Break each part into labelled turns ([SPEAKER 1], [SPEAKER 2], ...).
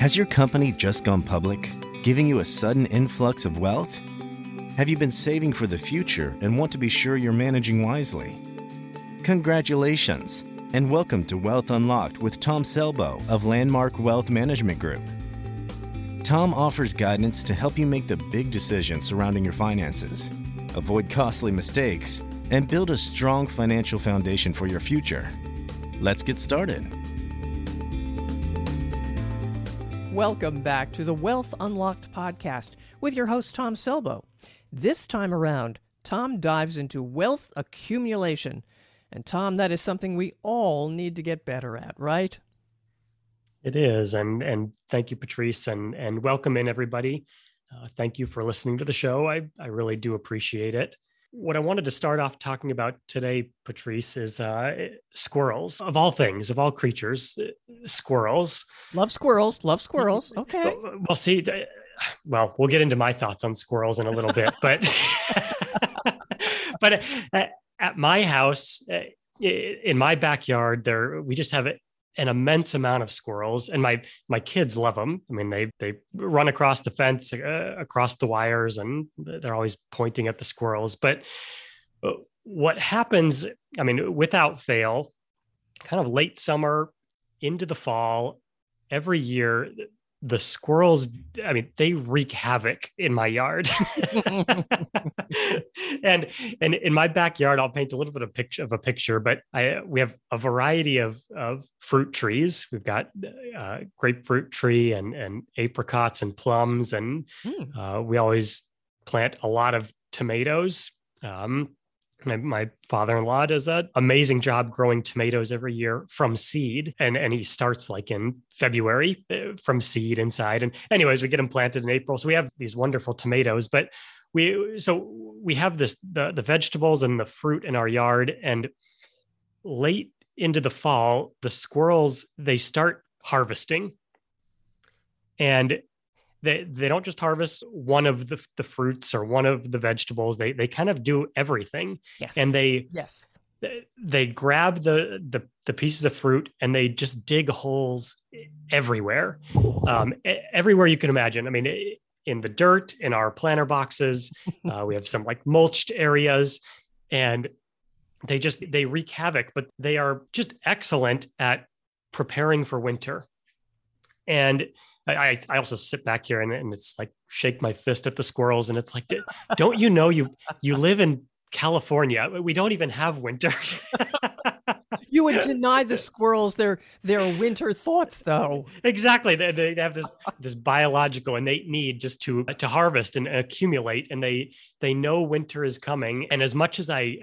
[SPEAKER 1] Has your company just gone public, giving you a sudden influx of wealth? Have you been saving for the future and want to be sure you're managing wisely? Congratulations, and welcome to Wealth Unlocked with Tom Selbo of Landmark Wealth Management Group. Tom offers guidance to help you make the big decisions surrounding your finances, avoid costly mistakes, and build a strong financial foundation for your future. Let's get started.
[SPEAKER 2] Welcome back to the Wealth Unlocked podcast with your host, Tom Selbo. This time around, Tom dives into wealth accumulation. And, Tom, that is something we all need to get better at, right?
[SPEAKER 3] It is. And, and thank you, Patrice, and, and welcome in, everybody. Uh, thank you for listening to the show. I, I really do appreciate it what I wanted to start off talking about today, Patrice, is uh, squirrels. Of all things, of all creatures, uh, squirrels.
[SPEAKER 2] Love squirrels. Love squirrels. Okay.
[SPEAKER 3] Well, see, well, we'll get into my thoughts on squirrels in a little bit, but but uh, at my house, uh, in my backyard, there we just have an immense amount of squirrels and my my kids love them i mean they they run across the fence uh, across the wires and they're always pointing at the squirrels. But uh, what happens i mean without fail kind of late summer into the fall every year the squirrels i mean they wreak havoc in my yard. And and in my backyard i'll paint a little bit of picture of a picture but i we have a variety of of fruit trees. We've got uh, grapefruit tree and and apricots and plums and mm. uh, we always plant a lot of tomatoes. Um, my, my father-in-law does an amazing job growing tomatoes every year from seed and and he starts like in february uh, from seed inside. And anyways we get them planted in april. So we have these wonderful tomatoes but we so we have this the, the vegetables and the fruit in our yard and late into the fall the squirrels they start harvesting. And they they don't just harvest one of the, the fruits or one of the vegetables. They they kind of do everything.
[SPEAKER 2] Yes.
[SPEAKER 3] And they
[SPEAKER 2] yes.
[SPEAKER 3] they grab the, the the pieces of fruit and they just dig holes everywhere. Um, everywhere you can imagine. I mean in the dirt in our planter boxes uh, we have some like mulched areas and they just they wreak havoc but they are just excellent at preparing for winter. And I, I also sit back here and, and it's like shake my fist at the squirrels and it's like don't you know you you live in California? We don't even have winter.
[SPEAKER 2] You would deny the squirrels their their winter thoughts though.
[SPEAKER 3] Exactly. They, they have this this biological innate need just to to harvest and accumulate and they they know winter is coming. And as much as i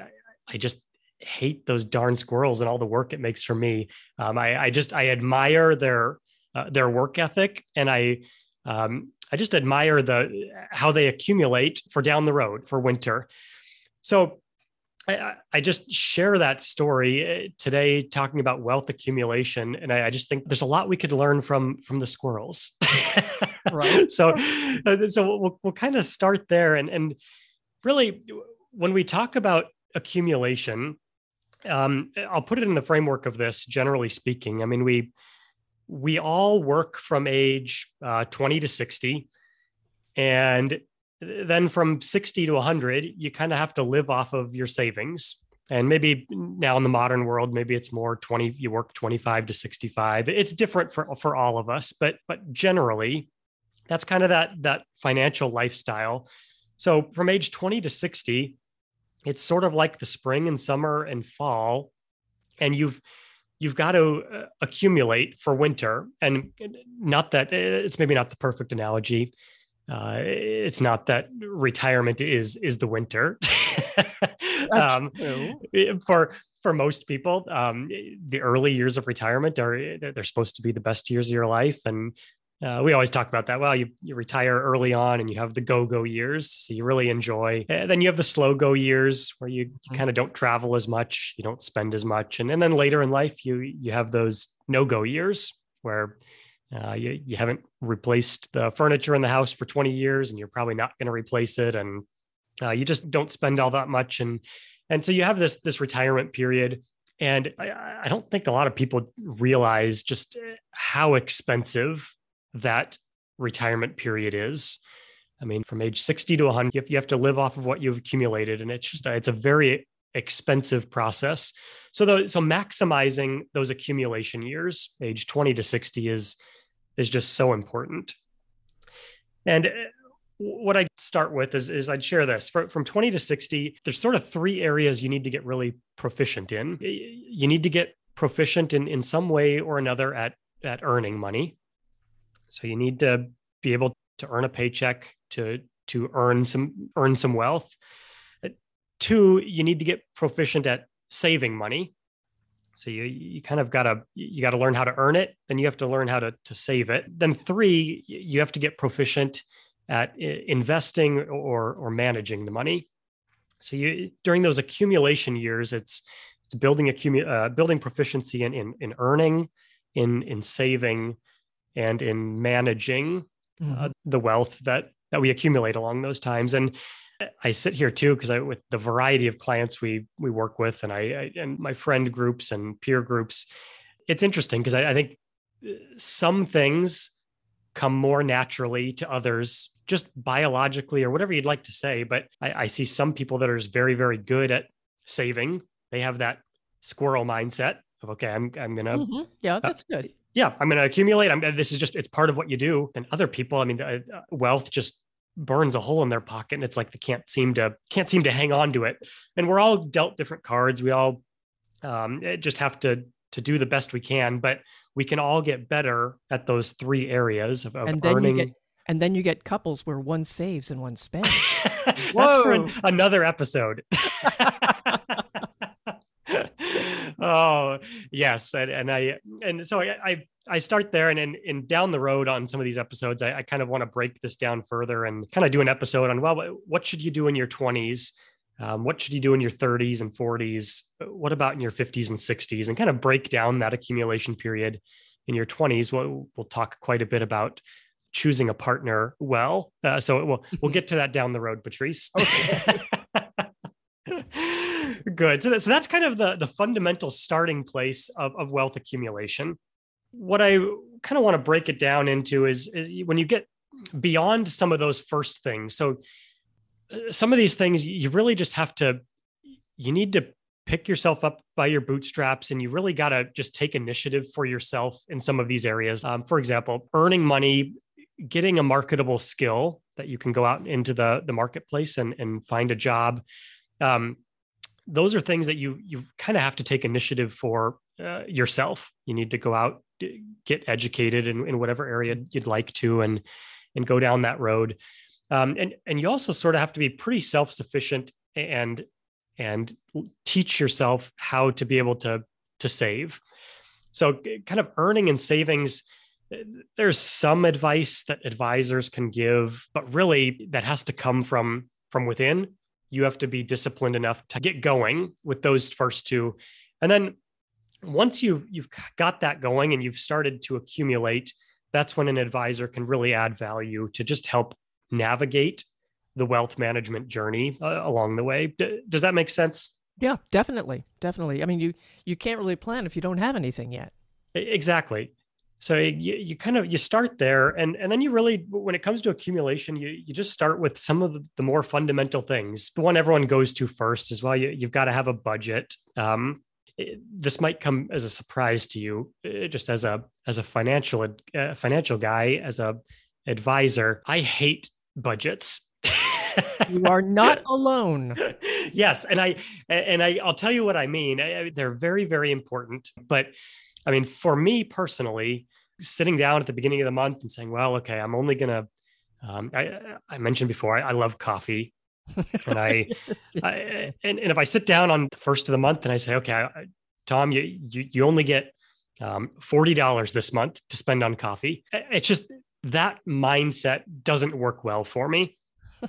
[SPEAKER 3] i just hate those darn squirrels and all the work it makes for me um, I, I just i admire their uh, their work ethic, and I um, I just admire the how they accumulate for down the road for winter. So I, I just share that story uh, today, talking about wealth accumulation, and I, I just think there's a lot we could learn from from the squirrels. right. So, uh, so we'll we'll kind of start there, and and really when we talk about accumulation, um, I'll put it in the framework of this. Generally speaking, I mean we we all work from age uh, 20 to 60 and then from 60 to 100 you kind of have to live off of your savings. And maybe now in the modern world maybe it's more 20 you work 25 to 65 it's different for for all of us but but generally that's kind of that that financial lifestyle. So from age 20 to 60 it's sort of like the spring and summer and fall. And you've you've got to uh, accumulate for winter. And not that uh, it's maybe not the perfect analogy. Uh, it's not that retirement is is the winter. Um, for for most people um, the early years of retirement are they're supposed to be the best years of your life. And uh, we always talk about that. Well, you, you retire early on and you have the go go years. So you really enjoy. And then you have the slow go years where you, you mm-hmm. kind of don't travel as much, you don't spend as much. And, and then later in life, you, you have those no go years where uh, you, you haven't replaced the furniture in the house for 20 years and you're probably not going to replace it. And uh, you just don't spend all that much. And, and so you have this, this retirement period. And I, I don't think a lot of people realize just how expensive that retirement period is. I mean, from age 60 to 100, you have, to live off of what you've accumulated. And it's just, it's a very expensive process. So, the, so maximizing those accumulation years, age 20 to 60 is, is just so important. And uh, what I start with is, is I'd share this For, from 20 to 60. There's sort of three areas you need to get really proficient in. You need to get proficient in, in some way or another at, at earning money. So you need to be able to earn a paycheck to, to earn some, earn some wealth. Two, you need to get proficient at saving money. So you you kind of gotta you gotta learn how to earn it, then you have to learn how to to save it. Then three, you have to get proficient at investing or or managing the money. So you during those accumulation years, it's it's building accumu- uh, building proficiency in, in in earning, in in saving, and in managing uh, mm-hmm. uh, the wealth that that we accumulate along those times. And I sit here too because I with the variety of clients we we work with, and I, I and my friend groups and peer groups. It's interesting because I, I think uh, some things come more naturally to others just biologically or whatever you'd like to say. But I, I see some people that are very, very good at saving. They have that squirrel mindset of, okay, I'm, I'm to,
[SPEAKER 2] mm-hmm. yeah, that's good.
[SPEAKER 3] Yeah, I'm going to accumulate. I'm, this is just, it's part of what you do. And other people, I mean, uh, wealth just burns a hole in their pocket and it's like they can't seem to, can't seem to hang on to it. And we're all dealt different cards. We all um, eh, just have to, to do the best we can, but we can all get better at those three areas of, of earning.
[SPEAKER 2] Get, and then you get couples where one saves and one spends.
[SPEAKER 3] That's for an, another episode. oh yes, and, and I and so I, I, I start there, and in down the road on some of these episodes, I, I kind of want to break this down further and kind of do an episode on well, what should you do in your twenties. Um, what should you do in your 30s and 40s? What about in your 50s and 60s? And kind of break down that accumulation period in your 20s. We'll, we'll talk quite a bit about choosing a partner well. Uh, so we'll we'll get to that down the road, Patrice. Okay. Good. So, that, so that's kind of the the fundamental starting place of, of wealth accumulation. What I kind of want to break it down into is, is when you get beyond some of those first things. So uh, some of these things you really just have to you need to pick yourself up by your bootstraps and you really got to just take initiative for yourself in some of these areas. Um, for example, earning money getting a marketable skill that you can go out into the the marketplace and and find a job um, those are things that you you kind of have to take initiative for uh, yourself. You need to go out get educated in, in whatever area you'd like to and and go down that road. Um, and and you also sort of have to be pretty self-sufficient and and teach yourself how to be able to to save. So kind of earning and savings there's some advice that advisors can give but really that has to come from from within you have to be disciplined enough to get going with those first two. And then once you've you've got that going and you've started to accumulate that's when an advisor can really add value to just help navigate the wealth management journey uh, along the way. D- does that make sense?
[SPEAKER 2] Yeah definitely. Definitely. I mean you you can't really plan if you don't have anything yet.
[SPEAKER 3] Exactly so you, you kind of you start there and and then you really when it comes to accumulation you you just start with some of the, more fundamental things. The one everyone goes to first is well you, you've got to have a budget. Um, it, this might come as a surprise to you just as a as a financial uh, financial guy as a advisor i hate budgets.
[SPEAKER 2] You are not alone.
[SPEAKER 3] Yes and i and i i'll tell you what i mean. I, they're very very important but I mean, for me personally, sitting down at the beginning of the month and saying, well, okay, I'm only going to, um, I, I mentioned before, I, I love coffee. and I, I and, and if I sit down on the first of the month and I say, okay, Tom, you, you, you only get um, $40 this month to spend on coffee. It's just that mindset doesn't work well for me.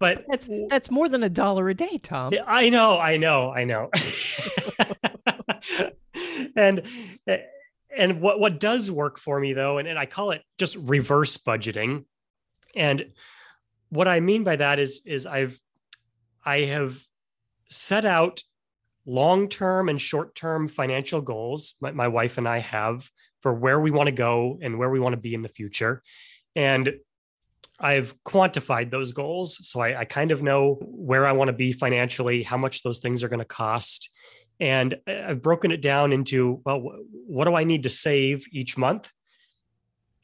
[SPEAKER 3] But
[SPEAKER 2] that's that's more than a dollar a day, Tom.
[SPEAKER 3] I know, I know, I know. and eh, and what what does work for me though, and, and I call it just reverse budgeting. And what I mean by that is is I've I have set out long term and short term financial goals my, my wife and I have for where we want to go and where we want to be in the future. And I've quantified those goals. So I, I kind of know where I want to be financially, how much those things are going to cost. And I've broken it down into, well, what do I need to save each month?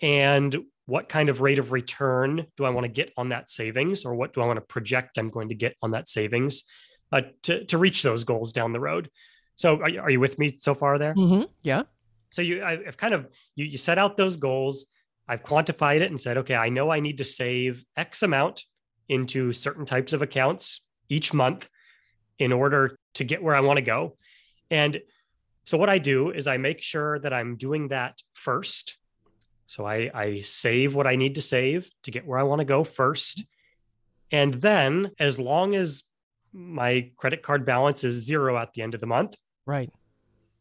[SPEAKER 3] And what kind of rate of return do I want to get on that savings? Or what do I want to project I'm going to get on that savings uh, to, to reach those goals down the road? So are, are you with me so far there?
[SPEAKER 2] Mm-hmm. Yeah.
[SPEAKER 3] So you, I've kind of, you, you set out those goals I've quantified it and said, okay, I know I need to save X amount into certain types of accounts each month in order to get where I want to go. And so what I do is I make sure that I'm doing that first. So I, I save what I need to save to get where I want to go first. And then as long as my credit card balance is zero at the end of the month,
[SPEAKER 2] right,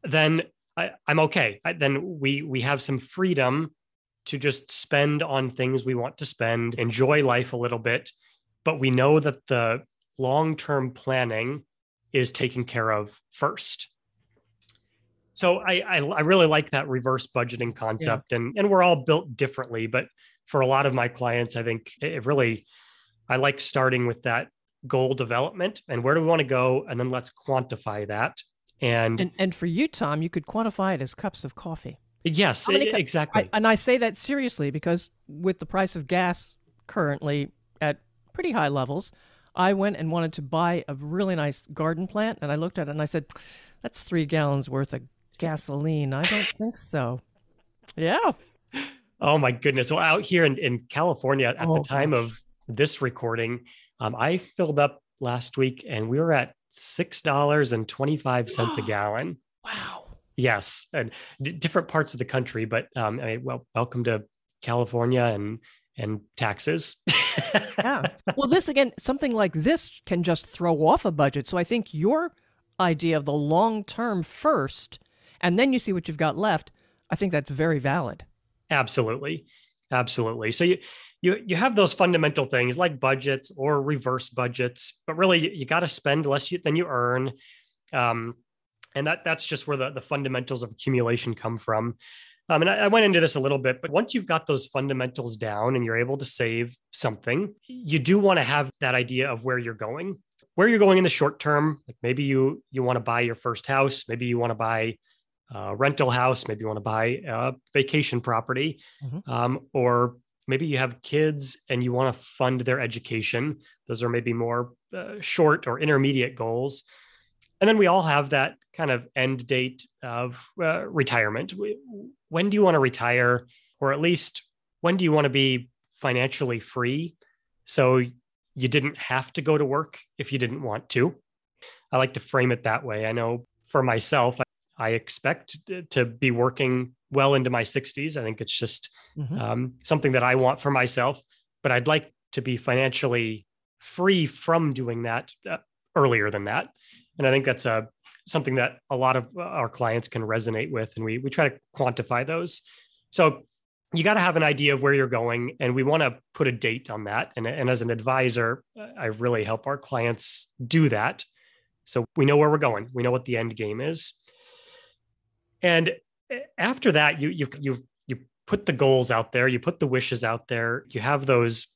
[SPEAKER 3] then I, am okay. I, then we we have some freedom to just spend on things we want to spend, enjoy life a little bit. But we know that the long term planning is taken care of first. So I, I, I really like that reverse budgeting concept, yeah. and and we're all built differently. But for a lot of my clients, I think it really I like starting with that goal development and where do we want to go, and then let's quantify that. And
[SPEAKER 2] and, and for you, Tom, you could quantify it as cups of coffee.
[SPEAKER 3] Yes, exactly.
[SPEAKER 2] I, and I say that seriously because with the price of gas currently at pretty high levels, I went and wanted to buy a really nice garden plant, and I looked at it and I said, "That's three gallons worth of gasoline." I don't think so. Yeah.
[SPEAKER 3] Oh my goodness! Well, out here in, in California at oh, the time gosh. of this recording, um, I filled up last week, and we were at six dollars and twenty five cents a gallon.
[SPEAKER 2] Wow.
[SPEAKER 3] Yes, and d- different parts of the country, but um, I mean, well, welcome to California and and taxes.
[SPEAKER 2] yeah. Well, this again, something like this can just throw off a budget. So I think your idea of the long term first, and then you see what you've got left. I think that's very valid.
[SPEAKER 3] Absolutely, absolutely. So you you you have those fundamental things like budgets or reverse budgets, but really you, you got to spend less than you earn. Um, and that that's just where the, the fundamentals of accumulation come from um, and I, I, went into this a little bit but once you've got those fundamentals down and you're able to save something you do want to have that idea of where you're going where you're going in the short term like maybe you you want to buy your first house maybe you want to buy a rental house maybe you want to buy a vacation property mm-hmm. um, or maybe you have kids and you want to fund their education those are maybe more uh, short or intermediate goals and then we all have that kind of end date of uh, retirement. When do you want to retire, or at least when do you want to be financially free? So you didn't have to go to work if you didn't want to. I like to frame it that way. I know for myself, I expect to be working well into my 60s. I think it's just mm-hmm. um, something that I want for myself, but I'd like to be financially free from doing that uh, earlier than that and I think that's a uh, something that a lot of our clients can resonate with, and we we try to quantify those. So you got to have an idea of where you're going, and we want to put a date on that. And, and as an advisor, I really help our clients do that. So we know where we're going. We know what the end game is. And after that, you you you you put the goals out there, you put the wishes out there, you have those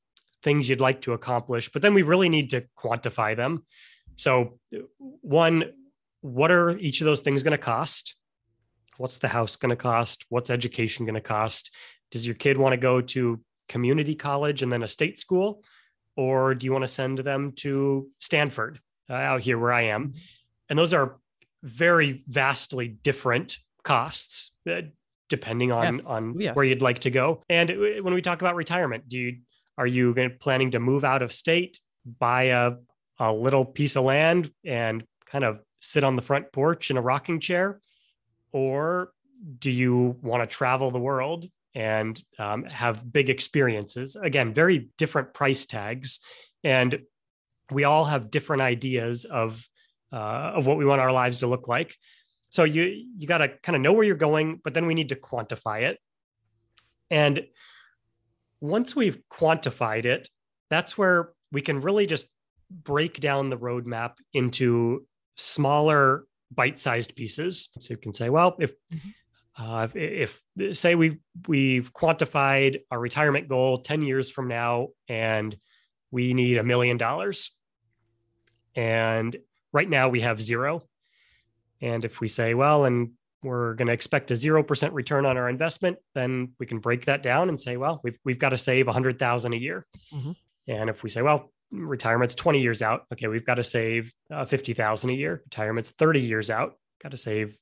[SPEAKER 3] things you'd like to accomplish, but then we really need to quantify them. So, one, what are each of those things going to cost? What's the house going to cost? What's education going to cost? Does your kid want to go to community college and then a state school? Or do you want to send them to Stanford uh, out here where I am? And those are very vastly different costs uh, depending on yes. on yes. where you'd like to go. And when we talk about retirement, do you are you planning to move out of state, buy a a little piece of land and kind of sit on the front porch in a rocking chair? Or do you want to travel the world and um, have big experiences? Again, very different price tags. And we all have different ideas of uh, of what we want our lives to look like. So you you got to kind of know where you're going, but then we need to quantify it. And once we've quantified it, that's where we can really just break down the roadmap into smaller bite-sized pieces. So you can say, well, if mm-hmm. uh, if, if say we we've quantified our retirement goal 10 years from now and we need a million dollars and right now we have zero and if we say well and we're going to expect a 0% return on our investment then we can break that down and say well we've, we've got to save 100000 a year mm-hmm. and if we say well retirement's 20 years out. Okay, we've got to save uh, 50,000 a year. Retirement's 30 years out. Got to save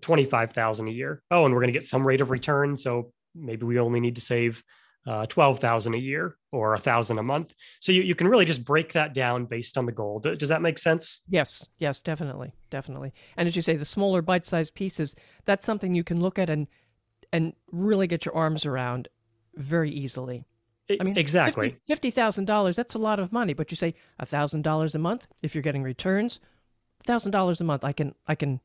[SPEAKER 3] 25,000 a year. Oh, and we're going to get some rate of return, so maybe we only need to save uh, 12,000 a year or a thousand a month. So you, you can really just break that down based on the goal. Does that make sense?
[SPEAKER 2] Yes, yes, definitely, definitely. And as you say, the smaller bite-sized pieces, that's something you can look at and and really get your arms around very easily.
[SPEAKER 3] I mean, exactly.
[SPEAKER 2] Fifty thousand dollars. That's a lot of money. But you say a thousand dollars a month if you're getting returns. Thousand dollars a month. I can, I can,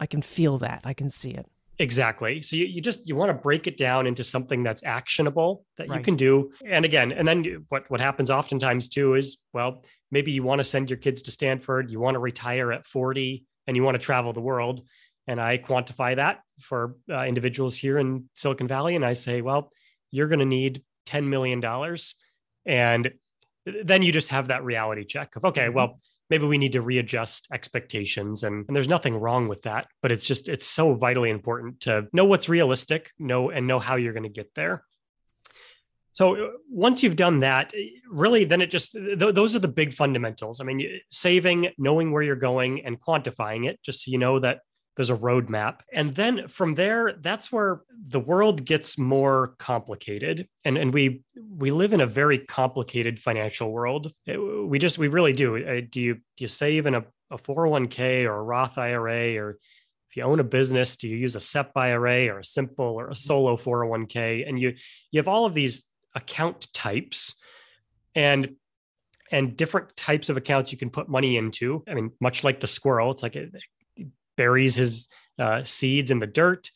[SPEAKER 2] I can feel that. I can see it.
[SPEAKER 3] Exactly. So you, you just you want to break it down into something that's actionable that right. you can do. And again, and then what what happens oftentimes too is well, maybe you want to send your kids to Stanford, you want to retire at 40 and you want to travel the world. And I quantify that for uh, individuals here in Silicon Valley and I say, well, you're going to need $10 million. And then you just have that reality check of, okay, mm-hmm. well, maybe we need to readjust expectations and, and, there's nothing wrong with that but it's just it's so vitally important to know what's realistic know and know how you're going to get there. So uh, once you've done that really then it just th- those are the big fundamentals. I mean saving knowing where you're going and quantifying it just so you know that there's a roadmap. And then from there, that's where the world gets more complicated. And, and we we live in a very complicated financial world. We just we really do. Do you do you save in a, a 401k or a Roth IRA or if you own a business, do you use a SEP IRA or a simple or a mm-hmm. solo 401k? And you you have all of these account types and and different types of accounts you can put money into. I mean, much like the squirrel, it's like it, buries his uh, seeds in the dirt,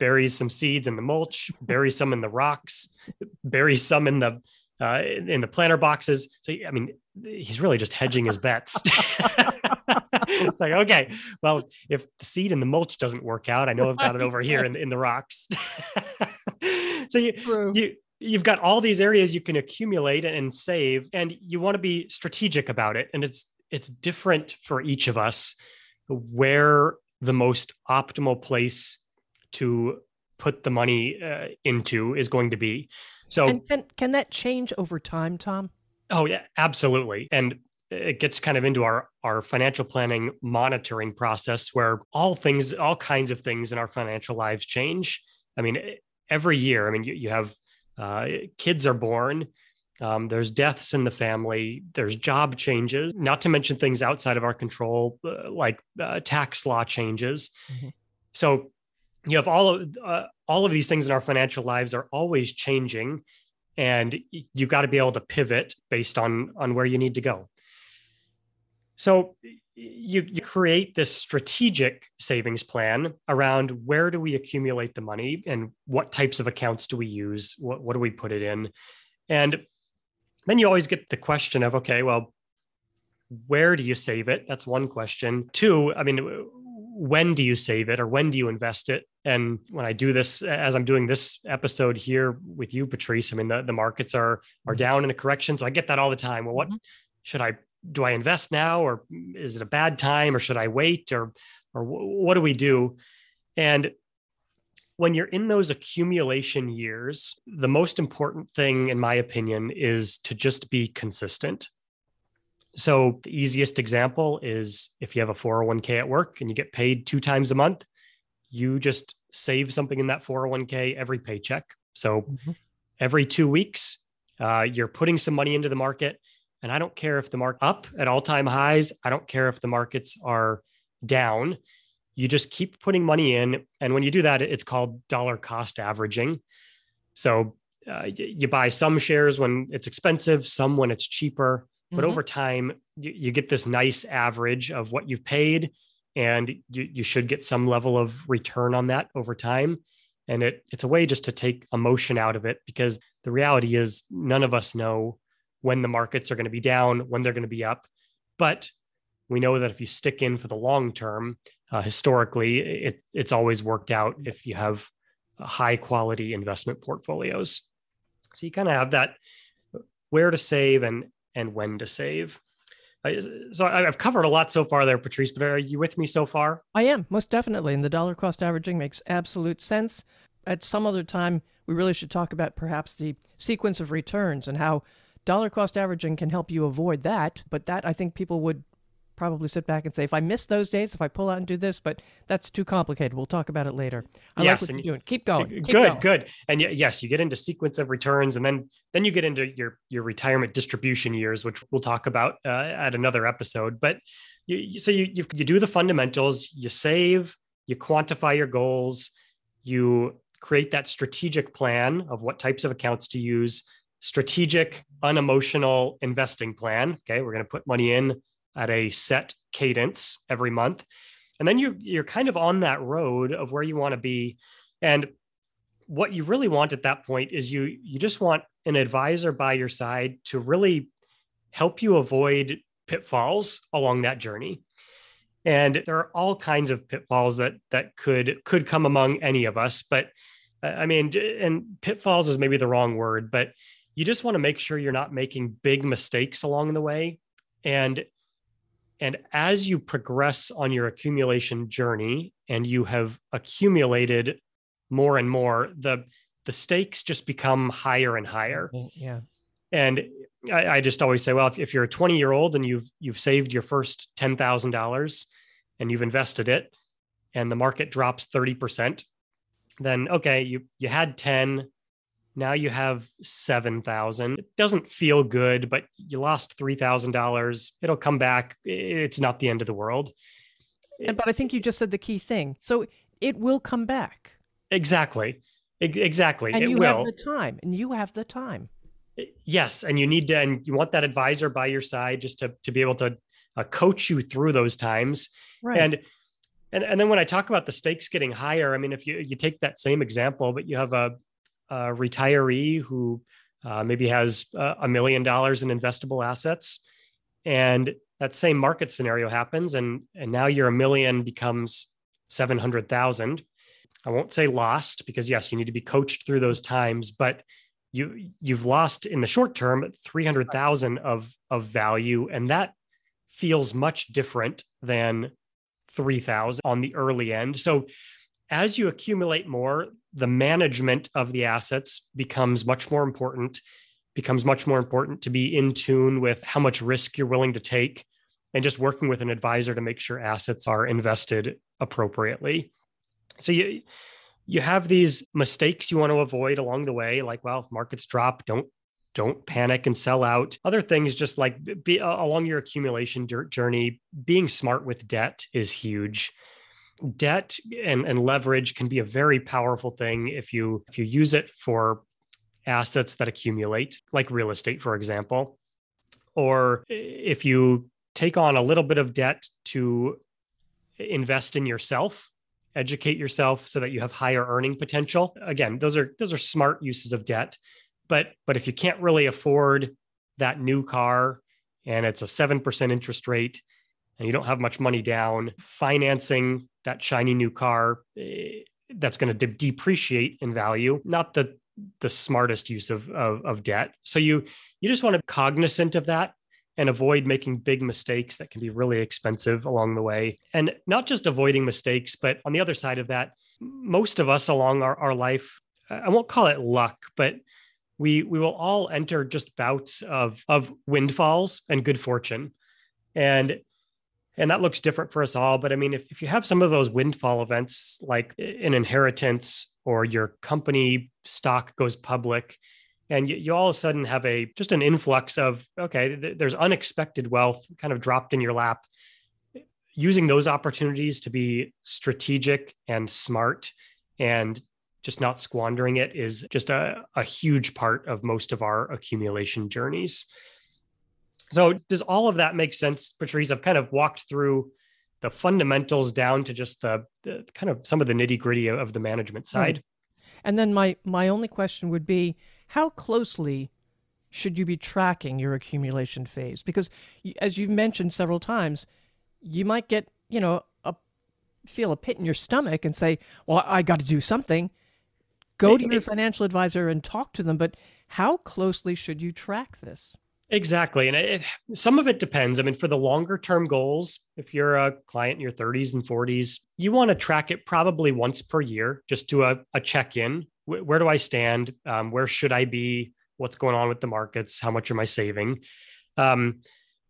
[SPEAKER 3] buries some seeds in the mulch, buries some in the rocks, buries some in the uh, in the planter boxes. So I mean, he's really just hedging his bets. it's like, okay, well, if the seed in the mulch doesn't work out, I know I've got it over here in, in the rocks. so you, True. you you've got all these areas you can accumulate and save, and you want to be strategic about it. And it's it's different for each of us where the most optimal place to put the money uh, into is going to be. So,
[SPEAKER 2] and, and can that change over time, Tom?
[SPEAKER 3] Oh yeah, absolutely. And it gets kind of into our our financial planning monitoring process where all things all kinds of things in our financial lives change i mean every year i mean you, you have uh, kids are born um, there's deaths in the family. There's job changes, not to mention things outside of our control, uh, like uh, tax law changes. Mm-hmm. So you have all of uh, all of these things in our financial lives are always changing, and you've got to be able to pivot based on on where you need to go. So you, you create this strategic savings plan around where do we accumulate the money and what types of accounts do we use? What, what do we put it in? And then you always get the question of, okay, well, where do you save it? That's one question. Two, I mean, when do you save it or when do you invest it? And when I do this, as I'm doing this episode here with you, Patrice, I mean, the, the markets are are mm-hmm. down in a correction. So I get that all the time. Well, what mm-hmm. should I do I invest now or is it a bad time or should I wait or or what do we do? And when you're in those accumulation years, the most important thing, in my opinion, is to just be consistent. So, the easiest example is if you have a 401k at work and you get paid two times a month, you just save something in that 401k every paycheck. So, mm-hmm. every two weeks, uh, you're putting some money into the market. And I don't care if the market up at all time highs, I don't care if the markets are down you just keep putting money in. And when you do that, it's called dollar cost averaging. So uh, you buy some shares when it's expensive, some when it's cheaper. But mm-hmm. over time, you, you, get this nice average of what you've paid, and you, you should get some level of return on that over time. And it, it's a way just to take emotion out of it because the reality is none of us know when the markets are going to be down, when they're going to be up. But we know that if you stick in for the long term, uh, historically, it, it's always worked out if you have high quality investment portfolios. So you kind of have that where to save and and when to save. So I've covered a lot so far there, Patrice, but are you with me so far?
[SPEAKER 2] I am, most definitely. And the dollar cost averaging makes absolute sense. At some other time, we really should talk about perhaps the sequence of returns and how dollar cost averaging can help you avoid that. But that I think people would probably sit back and say, if I miss those days, if I pull out and do this, but that's too complicated. We'll talk about it later. I yes, like what you're doing. Keep going. Keep
[SPEAKER 3] good,
[SPEAKER 2] going.
[SPEAKER 3] good. And yes, you get into sequence of returns, and then then you get into your your retirement distribution years, which we'll talk about uh, at another episode. But you, so you, you you do the fundamentals, you save, you quantify your goals, you create that strategic plan of what types of accounts to use strategic unemotional investing plan okay we're going to put money in at a set cadence every month. And then you you're kind of on that road of where you want to be. And what you really want at that point is you you just want an advisor by your side to really help you avoid pitfalls along that journey. And there are all kinds of pitfalls that that could could come among any of us, but uh, I mean, and pitfalls is maybe the wrong word, but you just want to make sure you're not making big mistakes along the way. And and as you progress on your accumulation journey and you have accumulated more and more, the the stakes just become higher and higher.
[SPEAKER 2] Yeah.
[SPEAKER 3] And I, I just always say, well, if, if you're a 20 year old and you've you've saved your first ten thousand dollars and you've invested it, and the market drops 30%, then okay, you you had 10, now you have 7,000. It doesn't feel good, but you lost $3,000. It'll come back. It's not the end of the world.
[SPEAKER 2] But I think you just said the key thing. So it will come back.
[SPEAKER 3] Exactly. Exactly.
[SPEAKER 2] And
[SPEAKER 3] it
[SPEAKER 2] you
[SPEAKER 3] will.
[SPEAKER 2] have the time. And you have the time.
[SPEAKER 3] Yes. And you need to, and you want that advisor by your side just to, to be able to uh, coach you through those times.
[SPEAKER 2] Right.
[SPEAKER 3] And and, and then when I talk about the stakes getting higher, I mean, if you, you take that same example, but you have a, a retiree who uh, maybe has a million dollars in investable assets. And that same market scenario happens and and now your a million becomes 700,000 I won't say lost because yes you need to be coached through those times but you you've lost in the short term 300,000 of of value and that feels much different than 3000 on the early end. So as you accumulate more, the management of the assets becomes much more important, becomes much more important to be in tune with how much risk you're willing to take and just working with an advisor to make sure assets are invested appropriately. So you you have these mistakes you want to avoid along the way like well if markets drop don't don't panic and sell out other things just like be uh, along your accumulation journey being smart with debt is huge debt and, and leverage can be a very powerful thing if you if you use it for assets that accumulate like real estate for example. Or if you take on a little bit of debt to invest in yourself educate yourself so that you have higher earning potential. Again those are those are smart uses of debt but but if you can't really afford that new car and it's a 7% interest rate and you don't have much money down financing that shiny new car eh, that's going to de- depreciate in value not the the smartest use of, of, of debt. So you you just want to be cognizant of that and avoid making big mistakes that can be really expensive along the way. And not just avoiding mistakes but on the other side of that most of us along our, our life i won't call it luck but we we will all enter just bouts of of windfalls and good fortune. And and that looks different for us all but i mean if, if you have some of those windfall events like an inheritance or your company stock goes public and you, you all of a sudden have a just an influx of okay th- there's unexpected wealth kind of dropped in your lap using those opportunities to be strategic and smart and just not squandering it is just a, a huge part of most of our accumulation journeys so does all of that make sense, Patrice? I've kind of walked through the fundamentals down to just the, the kind of some of the nitty gritty of the management hmm. side.
[SPEAKER 2] And then my my only question would be, how closely should you be tracking your accumulation phase? Because as you've mentioned several times, you might get you know a feel a pit in your stomach and say, "Well, I got to do something." Go to your financial advisor and talk to them. But how closely should you track this?
[SPEAKER 3] Exactly. And it, some of it depends. I mean, for the longer term goals, if you're a client in your 30s and 40s, you want to track it probably once per year, just do a, a check in. Where do I stand? Um, where should I be? What's going on with the markets? How much am I saving? Um,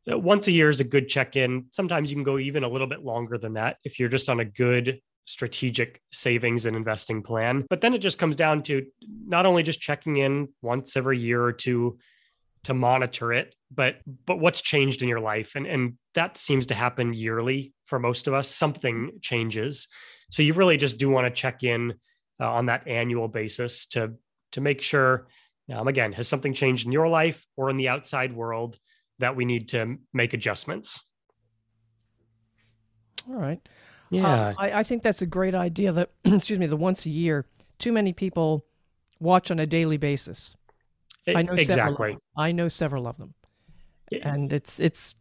[SPEAKER 3] once a year is a good check in. Sometimes you can go even a little bit longer than that if you're just on a good strategic savings and investing plan. But then it just comes down to not only just checking in once every year or two to monitor it, but but what's changed in your life and and that seems to happen yearly for most of us. Something changes. So you really just do want to check in uh, on that annual basis to to make sure um, again has something changed in your life or in the outside world that we need to make adjustments.
[SPEAKER 2] All right.
[SPEAKER 3] Yeah.
[SPEAKER 2] Uh, I, I think that's a great idea that, excuse me, the once a year, too many people watch on a daily basis.
[SPEAKER 3] I know exactly.
[SPEAKER 2] Several, I know several of them, and it's it's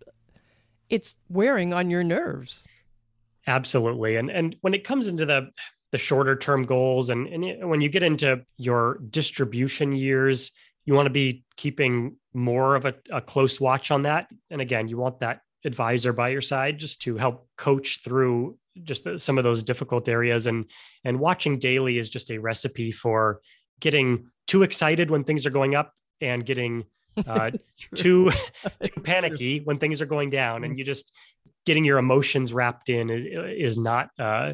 [SPEAKER 2] it's wearing on your nerves.
[SPEAKER 3] Absolutely, and and when it comes into the the shorter term goals, and and when you get into your distribution years, you want to be keeping more of a, a close watch on that. And again, you want that advisor by your side just to help coach through just the, some of those difficult areas and and watching daily is just a recipe for getting too excited when things are going up and getting uh, too too panicky when things are going down and you just getting your emotions wrapped in is, is not uh,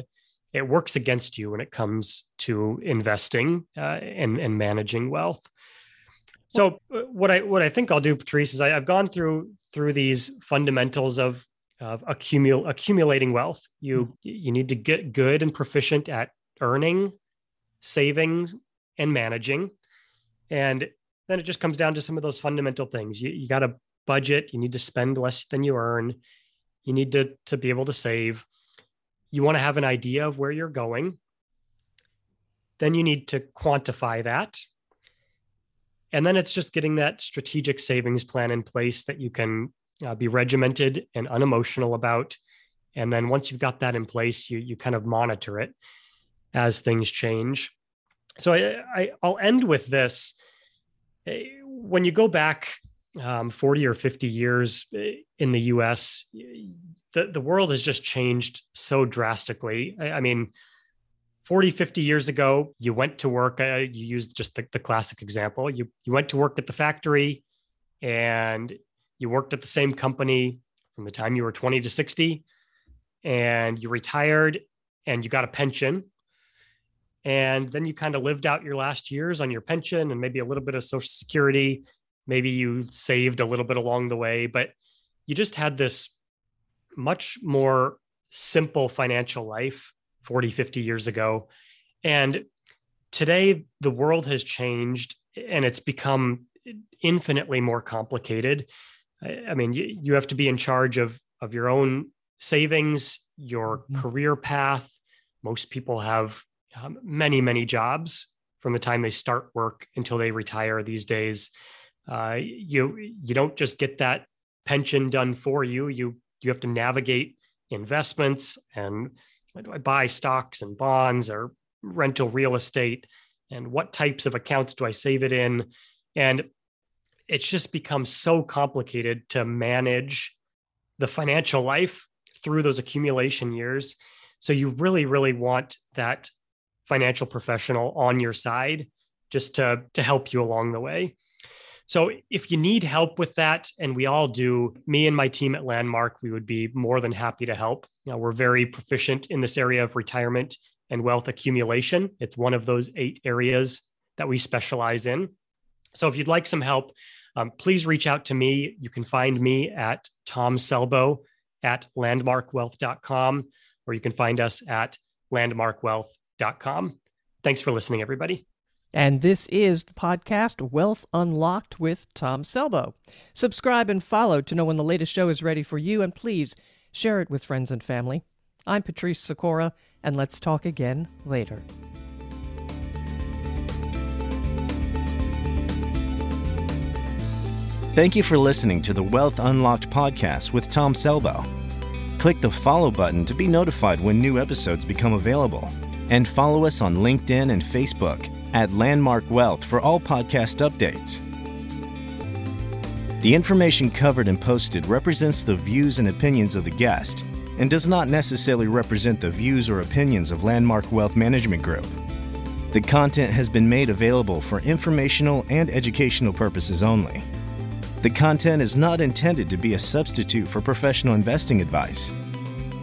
[SPEAKER 3] it works against you when it comes to investing uh, and and managing wealth so uh, what I what I think I'll do, Patrice, is I, have gone through through these fundamentals of of accumul, accumulating wealth. You mm-hmm. you need to get good and proficient at earning, savings, and managing, and then it just comes down to some of those fundamental things. You you got to budget. You need to spend less than you earn. You need to to be able to save. You want to have an idea of where you're going. Then you need to quantify that and then it's just getting that strategic savings plan in place that you can uh, be regimented and unemotional about. And then once you've got that in place, you you kind of monitor it as things change. So I, I will end with this. Eh, when you go back um, 40 or 50 years eh, in the US, the, the world has just changed so drastically. I, I mean, 40, 50 years ago, you went to work. Uh, you used just the, the classic example. You, you went to work at the factory and you worked at the same company from the time you were 20 to 60 and you retired and you got a pension. And then you kind of lived out your last years on your pension and maybe a little bit of social security. Maybe you saved a little bit along the way, but you just had this much more simple financial life 40, 50 years ago. And today, the world has changed and it's become infinitely more complicated. I mean, you, you have to be in charge of, of your own savings, your mm-hmm. career path. Most people have um, many, many jobs from the time they start work until they retire these days. Uh, you you don't just get that pension done for you. You you have to navigate investments and do I buy stocks and bonds or rental real estate? And what types of accounts do I save it in? And it's just become so complicated to manage the financial life through those accumulation years. So you really, really want that financial professional on your side just to, to help you along the way. So if you need help with that, and we all do, me and my team at Landmark, we would be more than happy to help. You know, we're very proficient in this area of retirement and wealth accumulation. It's one of those eight areas that we specialize in. So if you'd like some help, um, please reach out to me. You can find me at Tom Selbo at landmarkwealth.com, or you can find us at landmarkwealth.com. Thanks for listening, everybody.
[SPEAKER 2] And this is the podcast Wealth Unlocked with Tom Selbo. Subscribe and follow to know when the latest show is ready for you, and please share it with friends and family. I'm Patrice Sikora, and let's talk again later.
[SPEAKER 1] Thank you for listening to the Wealth Unlocked podcast with Tom Selbo. Click the follow button to be notified when new episodes become available. And follow us on LinkedIn and Facebook at Landmark Wealth for all podcast updates. The information covered and posted represents the views and opinions of the guest and does not necessarily represent the views or opinions of Landmark Wealth Management Group. The content has been made available for informational and educational purposes only. The content is not intended to be a substitute for professional investing advice.